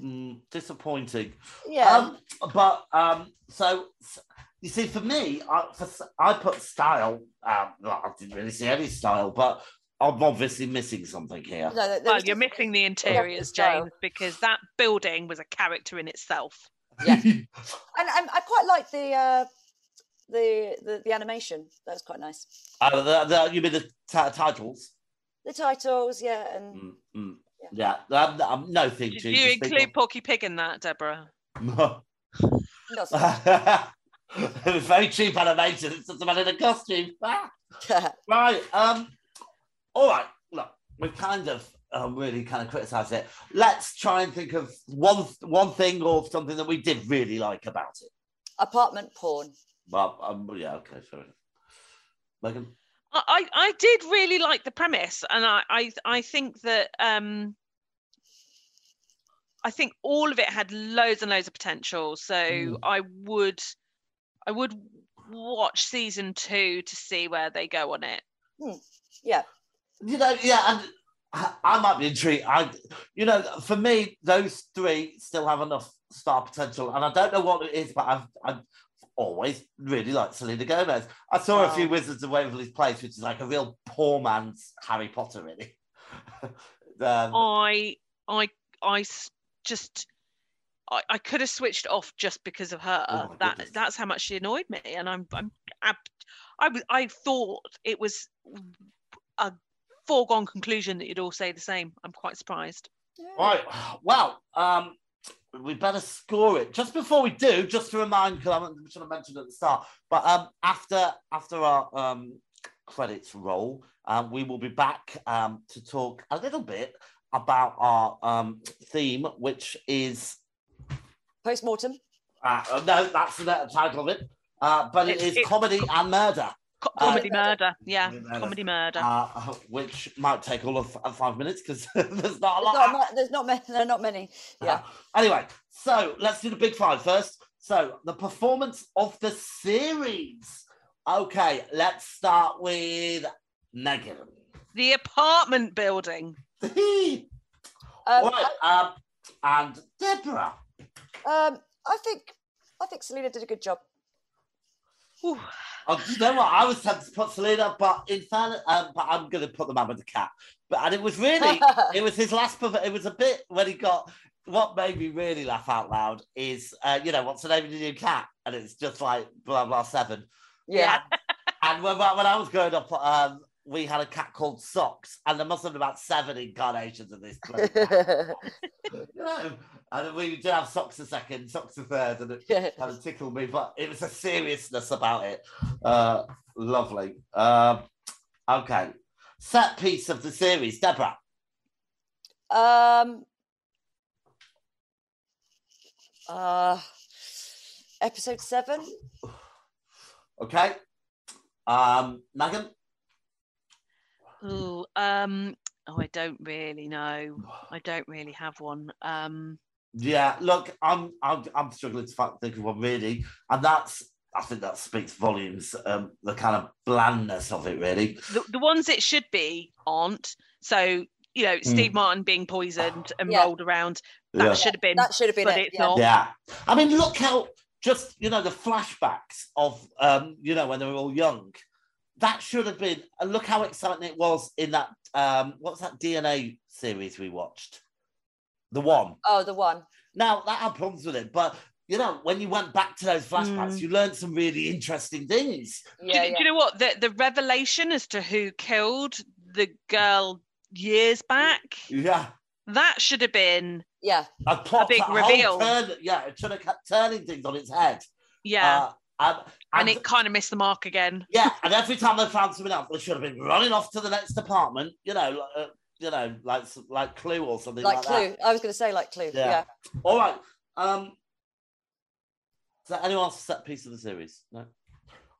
mm, disappointing. Yeah. Um, but um, so s- you see, for me, I, for, s- I put style. Um, well, I didn't really see any style, but I'm obviously missing something here. no, there Well, was you're missing the interiors, style. James, because that building was a character in itself. Yeah. and, and I quite like the uh, the, the the animation. That was quite nice. Uh, the, the, you mean the t- titles? The titles, yeah, and Mm, mm, yeah. Um, um, no thing. Did to you include Porky Pig in that, Deborah? of- not so much. it was very cheap animation. It's just a man in a costume. Ah. Right. Um. All right. Look, we kind of um, really kind of criticised it. Let's try and think of one one thing or something that we did really like about it. Apartment porn. Well, um, yeah. Okay. Fair enough. Megan. I, I I did really like the premise, and I I, I think that um, I think all of it had loads and loads of potential. So Mm. I would I would watch season two to see where they go on it. Yeah. You know, yeah, and I, I might be intrigued. I, you know, for me, those three still have enough star potential, and I don't know what it is, but I've, I've always really liked Selena Gomez. I saw a few Wizards of Waverly Place, which is like a real poor man's Harry Potter, really. um, I just I, I could have switched off just because of her. Oh that goodness. that's how much she annoyed me, and I'm I'm ab- I, I thought it was a foregone conclusion that you'd all say the same. I'm quite surprised. Right. Well, um, we better score it. Just before we do, just to remind, because I should have mentioned at the start, but um, after after our um, credits roll, um, we will be back um, to talk a little bit about our um, theme, which is Post mortem. uh, uh, no, that's the title of it, uh, but it It's- it- comedy and murder. Co- Uh, comedy murder, yeah, Comedy murder. comedy murder. Uh, which might take all of uh, five minutes because there's not a There's lot. not, there's not many. There are not many. Yeah. Uh, anyway, so let's do the big five first. So the performance of the series. Okay, let's start with Megan. the apartment building. Um, right, um, and Deborah. Um, I think I think Selena did a good job. Ooh, Oh, do you know what? I was tempted to put Selena, but in fairness, um, but I'm going to put the man with the cat. But and it was really, it was his last. perf- It was a bit when he got. What made me really laugh out loud is, uh, you know, what's the name of the new cat? And it's just like blah blah seven. yeah. And when, when I was growing up, um, we had a cat called Socks, and there must have been about seven incarnations of this. you know, and we did have Socks a second, Socks a third, and it yeah. kind of tickled me, but it was a seriousness about it. Uh, lovely. Um, okay, set piece of the series, Deborah. Um. Uh, episode seven. Okay, um, Megan. Ooh, um, oh, I don't really know. I don't really have one. Um, Yeah, look, I'm I'm, I'm struggling to think of one really, and that's I think that speaks volumes. Um, the kind of blandness of it, really. the, the ones it should be aren't. So you know, Steve Martin being poisoned and Yeah. rolled around. That Yeah. should have been. That should have been but it. it's yeah. not. Yeah, I mean, look how just you know the flashbacks of um, you know when they were all young. That should have been. And look how exciting it was in that. Um, what's that DNA series we watched? The one. Oh, the one. Now that had problems with it, but you know when you went back to those flashbacks, Mm. you learned some really interesting things. Do, Yeah, you- yeah. do you know what the the revelation as to who killed the girl years back? Yeah. That should have been yeah. A, plot, big a whole reveal. turn- yeah, it should have kept turning things on its head. yeah, Uh, and, and and- it kind of missed the mark again. yeah, and every time they found something else, they should have been running off to the next apartment. You know, like, uh, you know, like like Clue or something like, Like Clue. that. I was going to say like Clue. Yeah. Yeah. All right. Um, is there anyone else set piece of the series? No.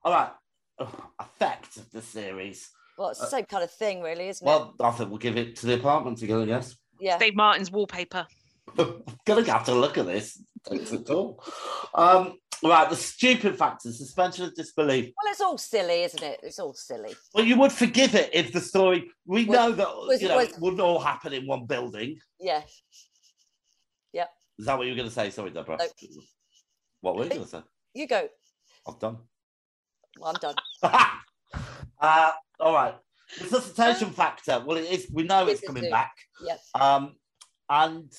All right. Ugh, effect of the series. Well, it's the same kind of thing, really, isn't it? Well, I think we'll give it to the apartment together, I guess. Yeah. Steve Martin's wallpaper. I'm gonna have to look at this. Thanks at all. Um, right, the stupid factor, suspension of disbelief. Well, it's all silly, isn't it? It's all silly. Well, you would forgive it if the story we Was- know that was- you know was- wouldn't all happen in one building. Yeah. Yeah. Is that what you were going to say? Sorry, Deborah. No. What were you going to say? You go. I've done. Well, I'm done. uh, all right. Resuscitation factor. Well, it is. We know it's It is coming back. Yep. Um, and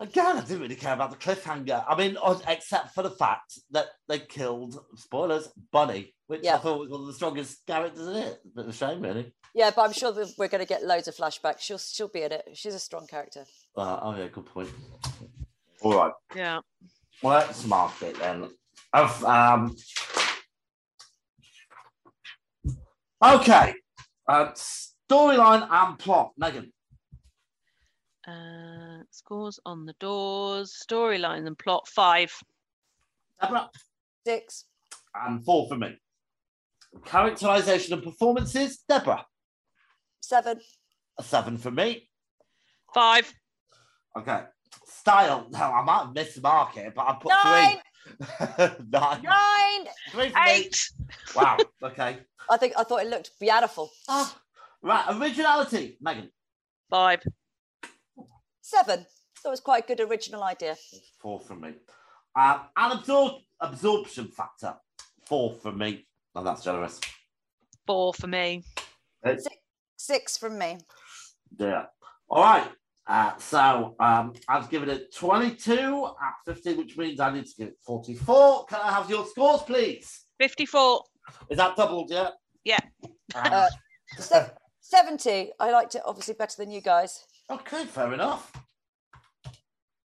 again, I didn't really care about the cliffhanger. I mean, except for the fact that they killed spoilers Bunny, which I thought was one of the strongest characters in it. Bit of a shame, really. Yeah, but I'm sure that we're going to get loads of flashbacks. She'll she'll be in it. She's a strong character. Uh, oh yeah, good point. All right. Yeah. Well, let's mark it then. Of um. Okay. Uh, storyline and plot, Megan. Uh, scores on the doors, storyline and plot five. Deborah. Six. And four for me. Characterization and performances, Deborah. Seven. A seven for me. Five. Okay. Style. No, I might have missed the mark here, but I put Nine. three. Nine. Nine. Three for me. Wow. Okay. I think I thought it looked beautiful. Ah, right. Originality, Megan. Five. Seven. That was quite a good original idea. Four from me. Um, and absor- absorption factor. Four from me. And that's generous. Four for me. Six from me. Yeah. All right. Uh, so um, I've given it 22 at 15, which means I need to give it 44. Can I have your scores, please? 54. Is that doubled yet? Yeah. Um, Uh, Se- Seventy. I liked it obviously better than you guys. Okay, fair enough.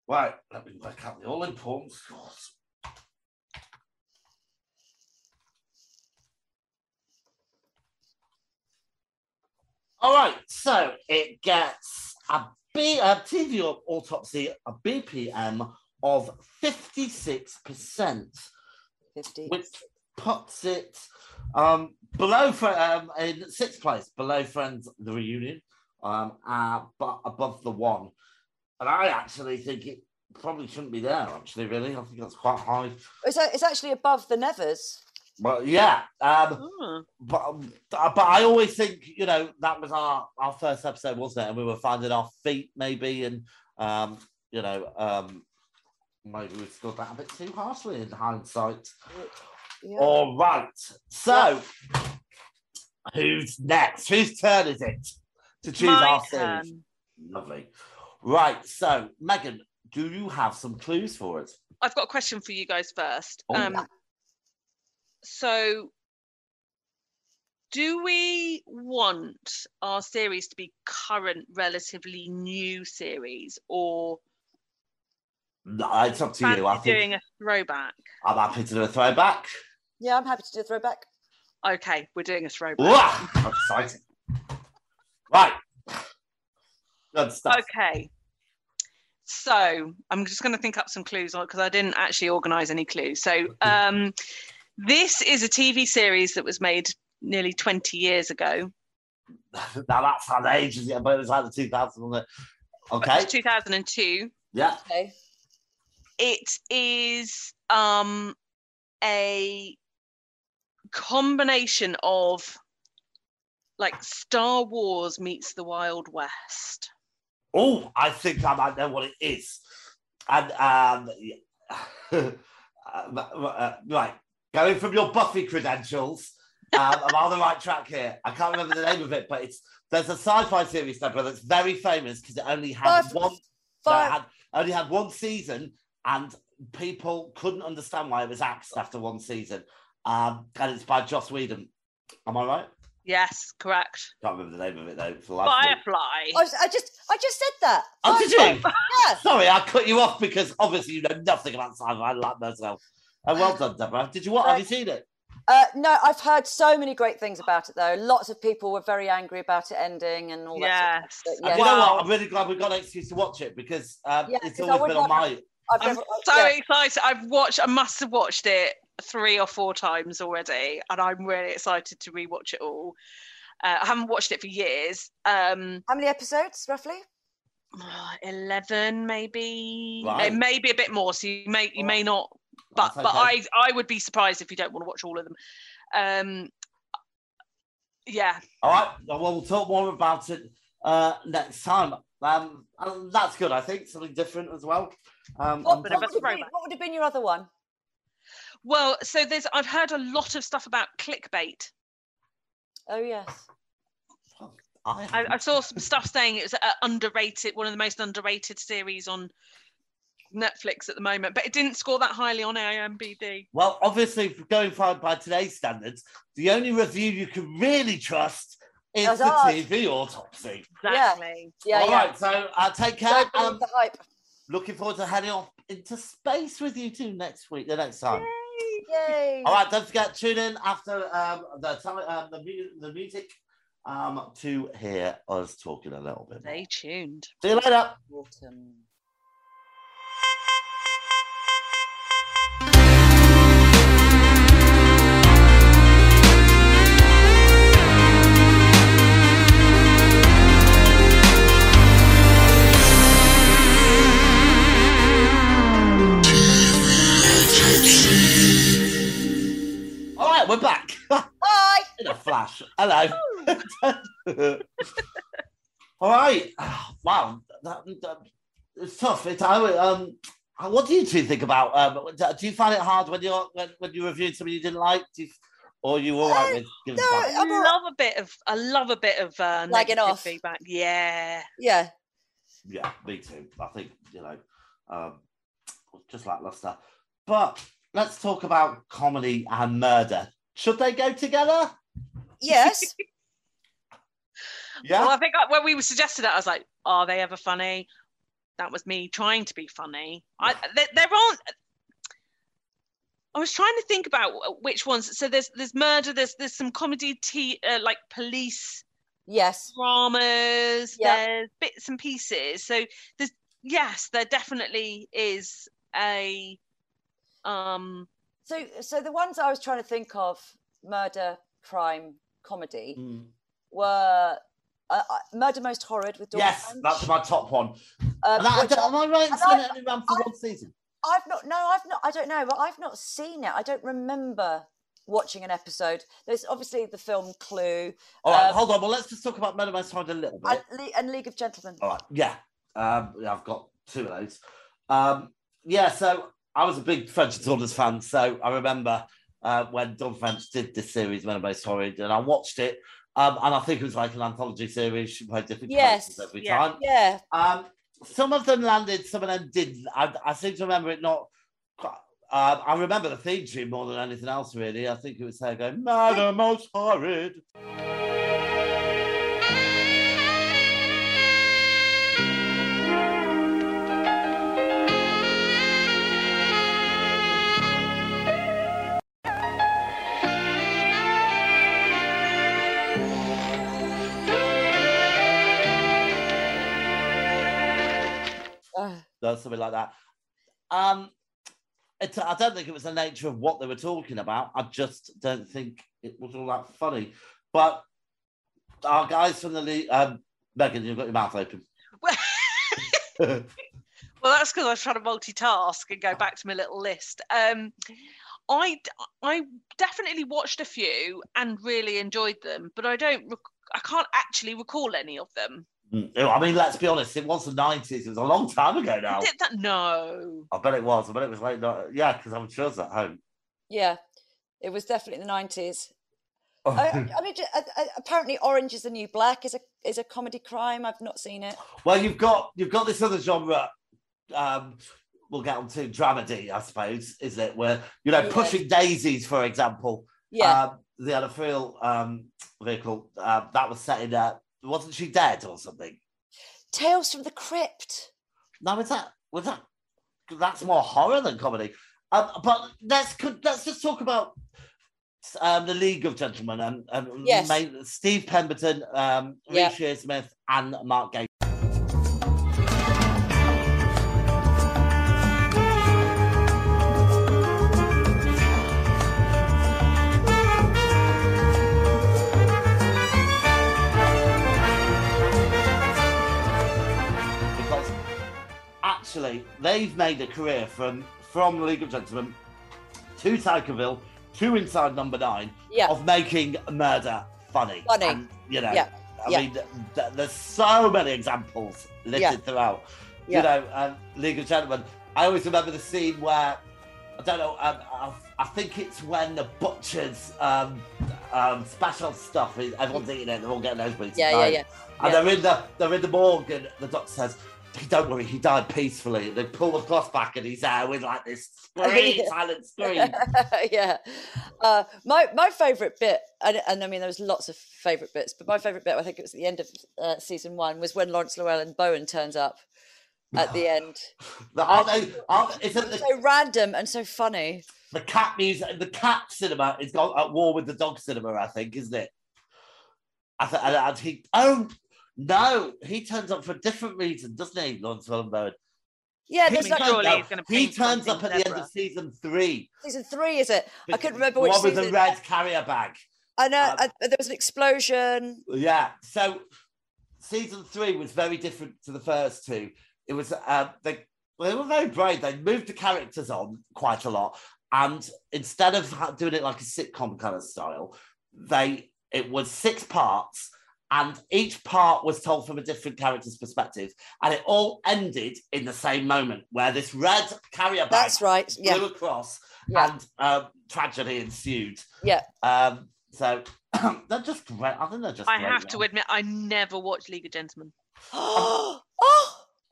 Right, let me work out the all important scores. All right, so it gets a B, a TV autopsy, a BPM of 56%, Fifty. which puts it um, below um, in sixth place, below Friends the reunion, um, uh, but above the one. And I actually think it probably shouldn't be there. Actually, really, I think that's quite high. It's, a- it's actually above the Nevers. But yeah, um, Oh. but um, but I always think you know that was our our first episode, wasn't it? And we were finding our feet maybe, and um, you know, um, maybe we scored that a bit too harshly in hindsight. Yeah. All right, so who's next? Whose turn is it to choose My our series? Lovely. Right, so Megan, do you have some clues for us? I've got a question for you guys first. Oh. Um, so, do we want our series to be current, relatively new series, or No, it's up to you. I fancy think doing a throwback? I'm happy to do a throwback. Yeah, I'm happy to do a throwback. Okay, we're doing a throwback. Wah! I'm excited. Right. Good stuff. Okay. So I'm just going to think up some clues because I didn't actually organise any clues. So um, this is a TV series that was made nearly 20 years ago. now that's had ages, yeah, but it was like the 2000s, wasn't it? It Okay. was 2002. Yeah. Okay. It is um, a combination of like Star Wars meets the Wild West. Oh, I think I might know what it is. And um, uh, uh, right, going from your Buffy credentials, um, I'm on the right track here. I can't remember the name of it, but it's there's a sci-fi series, Deborah, that's very famous because it only had Five- one. no, had, only had one season, and people couldn't understand why it was axed after one season. Um, and it's by Joss Whedon. Am I right? Yes, correct. Can't remember the name of it though. For the life. Firefly. I, was, I just I just said that. Oh, did you? Yeah. Sorry, I cut you off because obviously you know nothing about sci-fi like myself. Uh, well done, Deborah. Did you what? Have you seen it? Uh, no, I've heard so many great things about it though. Lots of people were very angry about it ending and all that. Yes. Sort of And stuff. you know Wow. what? I'm really glad we got an excuse to watch it because um, Yeah, it's 'cause I always would been on not my. I've I'm never, so yeah. excited. I've watched, I must have watched it three or four times already, and I'm really excited to rewatch it all. Uh, I haven't watched it for years. Um, How many episodes roughly? 11 maybe, Right. May- maybe a bit more. So you may, you Oh, may not, but that's but. I I would be surprised if you don't want to watch all of them. Um, yeah, All right. Well, we'll talk more about it uh, next time. Um, and that's good. I think something different as well. Um, What, I'm bit of what would have been, what would have been your other one? Well, so there's I've heard a lot of stuff about clickbait. Oh yes. I, I, I saw some stuff saying it was a underrated, one of the most underrated series on Netflix at the moment, but it didn't score that highly on IMDb. Well, obviously, going by, by today's standards, the only review you can really trust is That's the ours. TV autopsy. Exactly. Yeah, All yeah. right, so uh, take care. Don't Um, the hype. looking forward to heading off into space with you two next week, the next time. Yay. All right, don't forget tune in after um, the time, um, the, mu- the music um, to hear us talking a little bit. More. Stay tuned. See you later. Autumn. Right, we're back Bye. in a flash. Hello. All right. Wow, that, that- it's tough. It's I, um. What do you two think about? Um, do you find it hard when you're when, when you reviewed something you didn't like? Do you, or you all right Uh, with giving no, back? I love a bit of I love a bit of uh, Lagging negative off. feedback. Yeah. Yeah. Yeah, me too. I think you know, um, just lackluster. But let's talk about comedy and murder. Should they go together? Yes. Yeah. Well, I think I, when we were suggested that, I was like, "Are they ever funny?" That was me trying to be funny. I there, there aren't. I was trying to think about which ones. So there's there's murder. There's there's some comedy, t- uh, like police yes. dramas. Yeah. There's bits and pieces. So there's yes, there definitely is a um So, so the ones I was trying to think of, murder, crime, comedy, Mm. were uh, uh, Murder Most Horrid with Dawn Yes, French. that's my top one. um, And I, am I right in and saying I- it only ran for I- one season? I've not. No, I've not. I don't know, but I've not seen it. I don't remember watching an episode. There's obviously the film Clue All right, Um, hold on. Well, let's just talk about Murder Most Horrid a little bit. and, Le- and League of Gentlemen. All right, yeah. Um, yeah, I've got two of those. Um, yeah, so I was a big French Saunders fan, so I remember uh, when Dawn French did this series, Murder Most Horrid, and I watched it, um, and I think it was like an anthology series. She played different Yes, every yeah. time. Yeah. Um, some of them landed, some of them didn't. I, I seem to remember it not. Uh, I remember the theme tune more than anything else, really. I think it was her going, Murder Most Horrid. Or something like that. Um, it, I don't think it was the nature of what they were talking about. I just don't think it was all that funny. But our guys from the league, um, Megan, you've got your mouth open. well that's because I was trying to multitask and go back to my little list. Um I I definitely watched a few and really enjoyed them, but I don't rec- I can't actually recall any of them. Mm, I mean, let's be honest, it was the 90s. It was a long time ago now. Did that no. I bet it was. I bet it was late. night- Yeah, because I'm sure it's at home. yeah. It was definitely the nineties. I, I mean, ju- apparently, Orange is the New Black is a is a comedy crime. I've not seen it. Well, you've got you've got this other genre. Um, we'll get on to dramedy, I suppose, isn't it? Where you know, Yeah. pushing daisies, for example. Yeah. Um, the other field um, vehicle uh, that was set in. Uh, wasn't she dead or something? Tales from the Crypt. No, was that was that? That's more horror than comedy. Um, but let's could, let's just talk about um, the League of Gentlemen and, and Yes. Steve Pemberton, um, Smith, and Mark Gatiss. They've made a career from from League of Gentlemen to Psychoville to Inside Number Nine Yeah. of making murder funny. Funny. And, you know, Yeah. I Yeah. mean, th- th- there's so many examples listed Yeah. throughout. Yeah. You know, um, League of Gentlemen. I always remember the scene where I don't know. Um, I, I think it's when the butchers um, um, special stuff. is- Everyone's eating it. They're all getting nosebleeds. Yeah, and yeah, yeah. And yeah. they're in the they're in the morgue, and the doctor says, "Hey, "Don't worry, he died peacefully." They pull the cloth back, and he's there with like this scream, silent scream. yeah. Uh, my my favourite bit, and, and I mean, there was lots of favourite bits, but my favourite bit, I think it was at the end of uh, season one, was when Laurence Llewelyn Bowen turns up at the end. The- Aren't they? Aren't, isn't the, So random and so funny. the cat music? The cat cinema is gone at war with the dog cinema. I think, isn't it? I th- and, and he. Oh no, he turns up for a different reason, doesn't he, Laurence Llewelyn Bowen? Yeah, He there's like turns surely up- he's gonna he turns up at the end of season three. season three, is it? I couldn't remember which one with the season. red carrier bag. I know um, I, there was an explosion. Yeah. So season three was very different to the first two. It was uh, they they were very brave. They moved the characters on quite a lot, and instead of doing it like a sitcom kind of style, they it was six parts. And each part was told from a different character's perspective, and it all ended in the same moment where this red carrier bag That's right. flew Yeah, across, Yeah. and um, tragedy ensued. yeah. Um, so they're just great. I think they're just. I great, have to admit, I never watched League of Gentlemen. oh,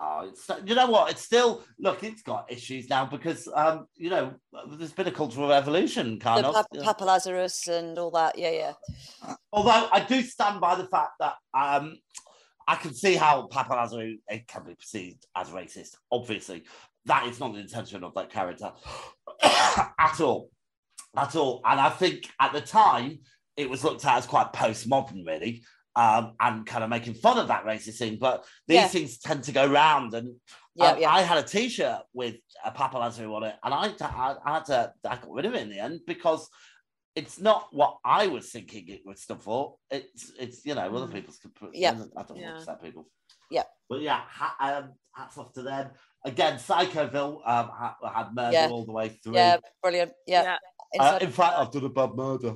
Oh, it's, you know what? It's still look. It's got issues now because um, you know there's been a cultural revolution, kind the of. Pap- Papa Lazarou and all that. Yeah, yeah. Although I do stand by the fact that um, I can see how Papa Lazarou it can be perceived as racist. Obviously, that is not the intention of that character at all, at all. And I think at the time it was looked at as quite postmodern, really, um, and kind of making fun of that racist thing. But these Yeah. things tend to go round, and Yeah, um, yeah. I had a T-shirt with a Papa Lazarou on it, and I, I, I had to I got rid of it in the end because it's not what I was thinking it would stand for. It's it's you know other people's. Mm. Yeah. I don't want Yeah. to upset people. Yeah. but yeah, ha- um, hats off to them. Again, Psychoville um, ha- had murder Yeah. all the way through. Yeah, brilliant. Yeah. Yeah. Uh, in fact, I've done a bad murder.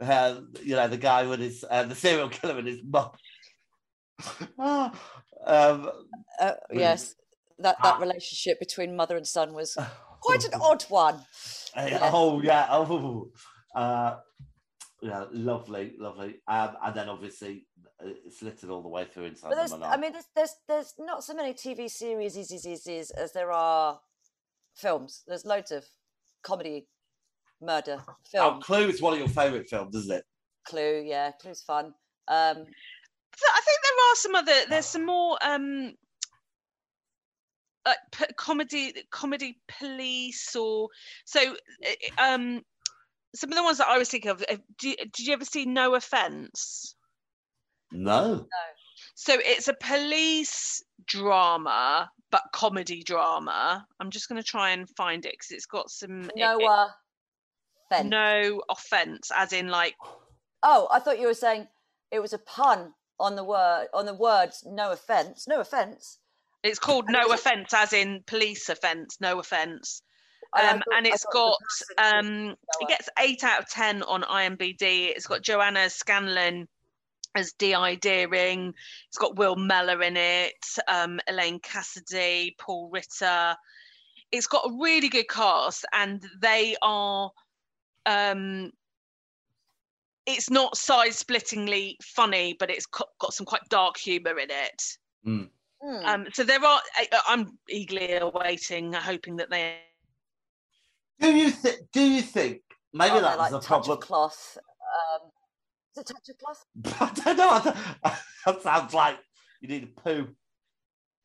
Uh, you know, the guy with his uh, the serial killer and his mum. Ah, um, uh, yes, that that Ah. relationship between mother and son was quite an odd one. Uh, Yeah. Oh yeah. Oh, uh, yeah. Lovely, lovely. Um, and then obviously uh, it's littered all the way through inside But the there's, I mean, there's, there's there's not so many TV series as there are films. There's loads of comedy, murder film. oh. Clue is one of your favourite films, isn't it? Clue, yeah, Clue's fun. Um, So I think there are some other. There's some more um, like p- comedy, comedy police, or so. uh, Um, some of the ones that I was thinking of. uh, Do, did you ever see No Offense? No. No. So it's a police drama, but comedy drama. I'm just going to try and find it because it's got some. it- it- Noah Fent. no offense, as in like Oh, I thought you were saying it was a pun on the word on the words. No offense. No offense. it's called no offense, as in police offense, no offense. Um, thought- and it's got it person called um, it gets eight out of ten on IMBD. It's got Joanna Scanlan as Di Deering. It's got Will Mellor in it, um, Elaine Cassidy, Paul Ritter. It's got a really good cast, and they are. Um, it's not side-splittingly funny, but it's co- got some quite dark humour in it. Hmm. Um, so there are. I, I'm eagerly awaiting, hoping that they. Do you think? Do you think maybe Oh, that was a touch problem? of cloth. Um, is it touch of cloth? I don't know. I don't- that sounds like you need a poo.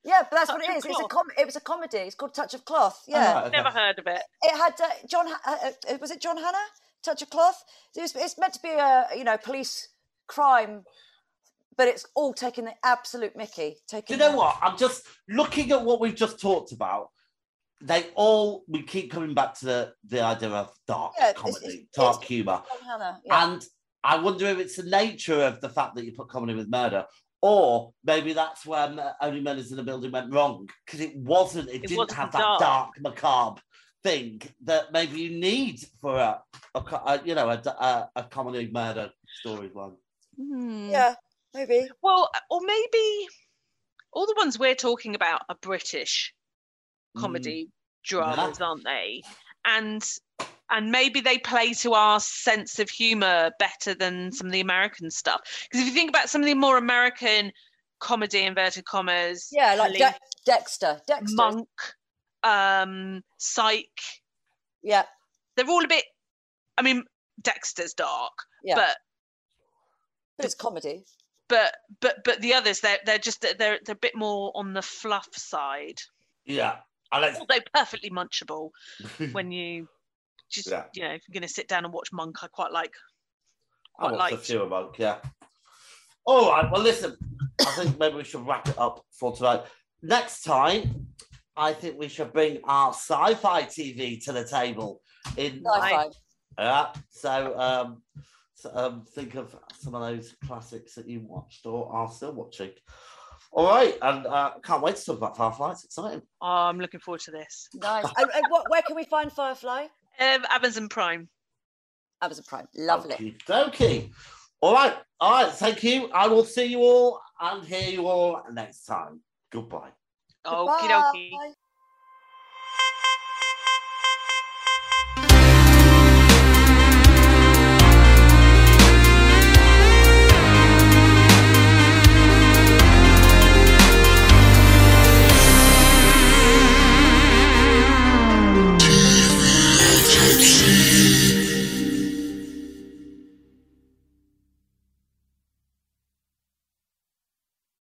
Yeah, but that's what Touch it of is. It's a com- It was a comedy. It's called Touch of Cloth. Yeah, Ah, okay. Never heard of it. it had uh, John. Ha- uh, uh, was it John Hannah? Touch of Cloth. It was, it's meant to be a you know police crime, but it's all taking the absolute Mickey. Do Taking. you know what? I'm just looking at what we've just talked about. They all we keep coming back to the the idea of dark Yeah, it's- comedy, it's- dark it's- humor, John Hannah. Yeah. and I wonder if it's the nature of the fact that you put comedy with murder, or maybe that's where Only Murders in the Building went wrong because it wasn't. It, didn't wasn't have that dark. dark, macabre thing that maybe you need for a, a, a you know a, a, a comedy murder storyline. Hmm. yeah. maybe. Well, or maybe all the ones we're talking about are British comedy dramas, aren't they? And and maybe they play to our sense of humor better than some of the American stuff. Because if you think about some of the more American comedy inverted commas, Yeah, like Police, De- Dexter. Dexter. Monk, um, Psych, Yeah, they're all a bit. I mean, Dexter's dark, yeah. but but it's comedy. but but but the others they're they're just they're they're a bit more on the fluff side. Yeah. And let's, Although perfectly munchable when you just Yeah. you know if you're going to sit down and watch Monk, I quite like. I Quite watched a liked. few of them, yeah. All right, well, listen, I think maybe we should wrap it up for tonight. Next time, I think we should bring our sci fi TV to the table. In Sci-fi. Yeah, so, um, so um, think of some of those classics that you watched or are still watching. All right, and uh, can't wait to talk about Firefly. It's exciting. Oh, I'm looking forward to this. Nice. and, and what, where can we find Firefly? Um, Amazon Prime. Amazon Prime. Lovely. Okay. All right. All right. Thank you. I will see you all and hear you all next time. Goodbye. Okie dokie. Bye.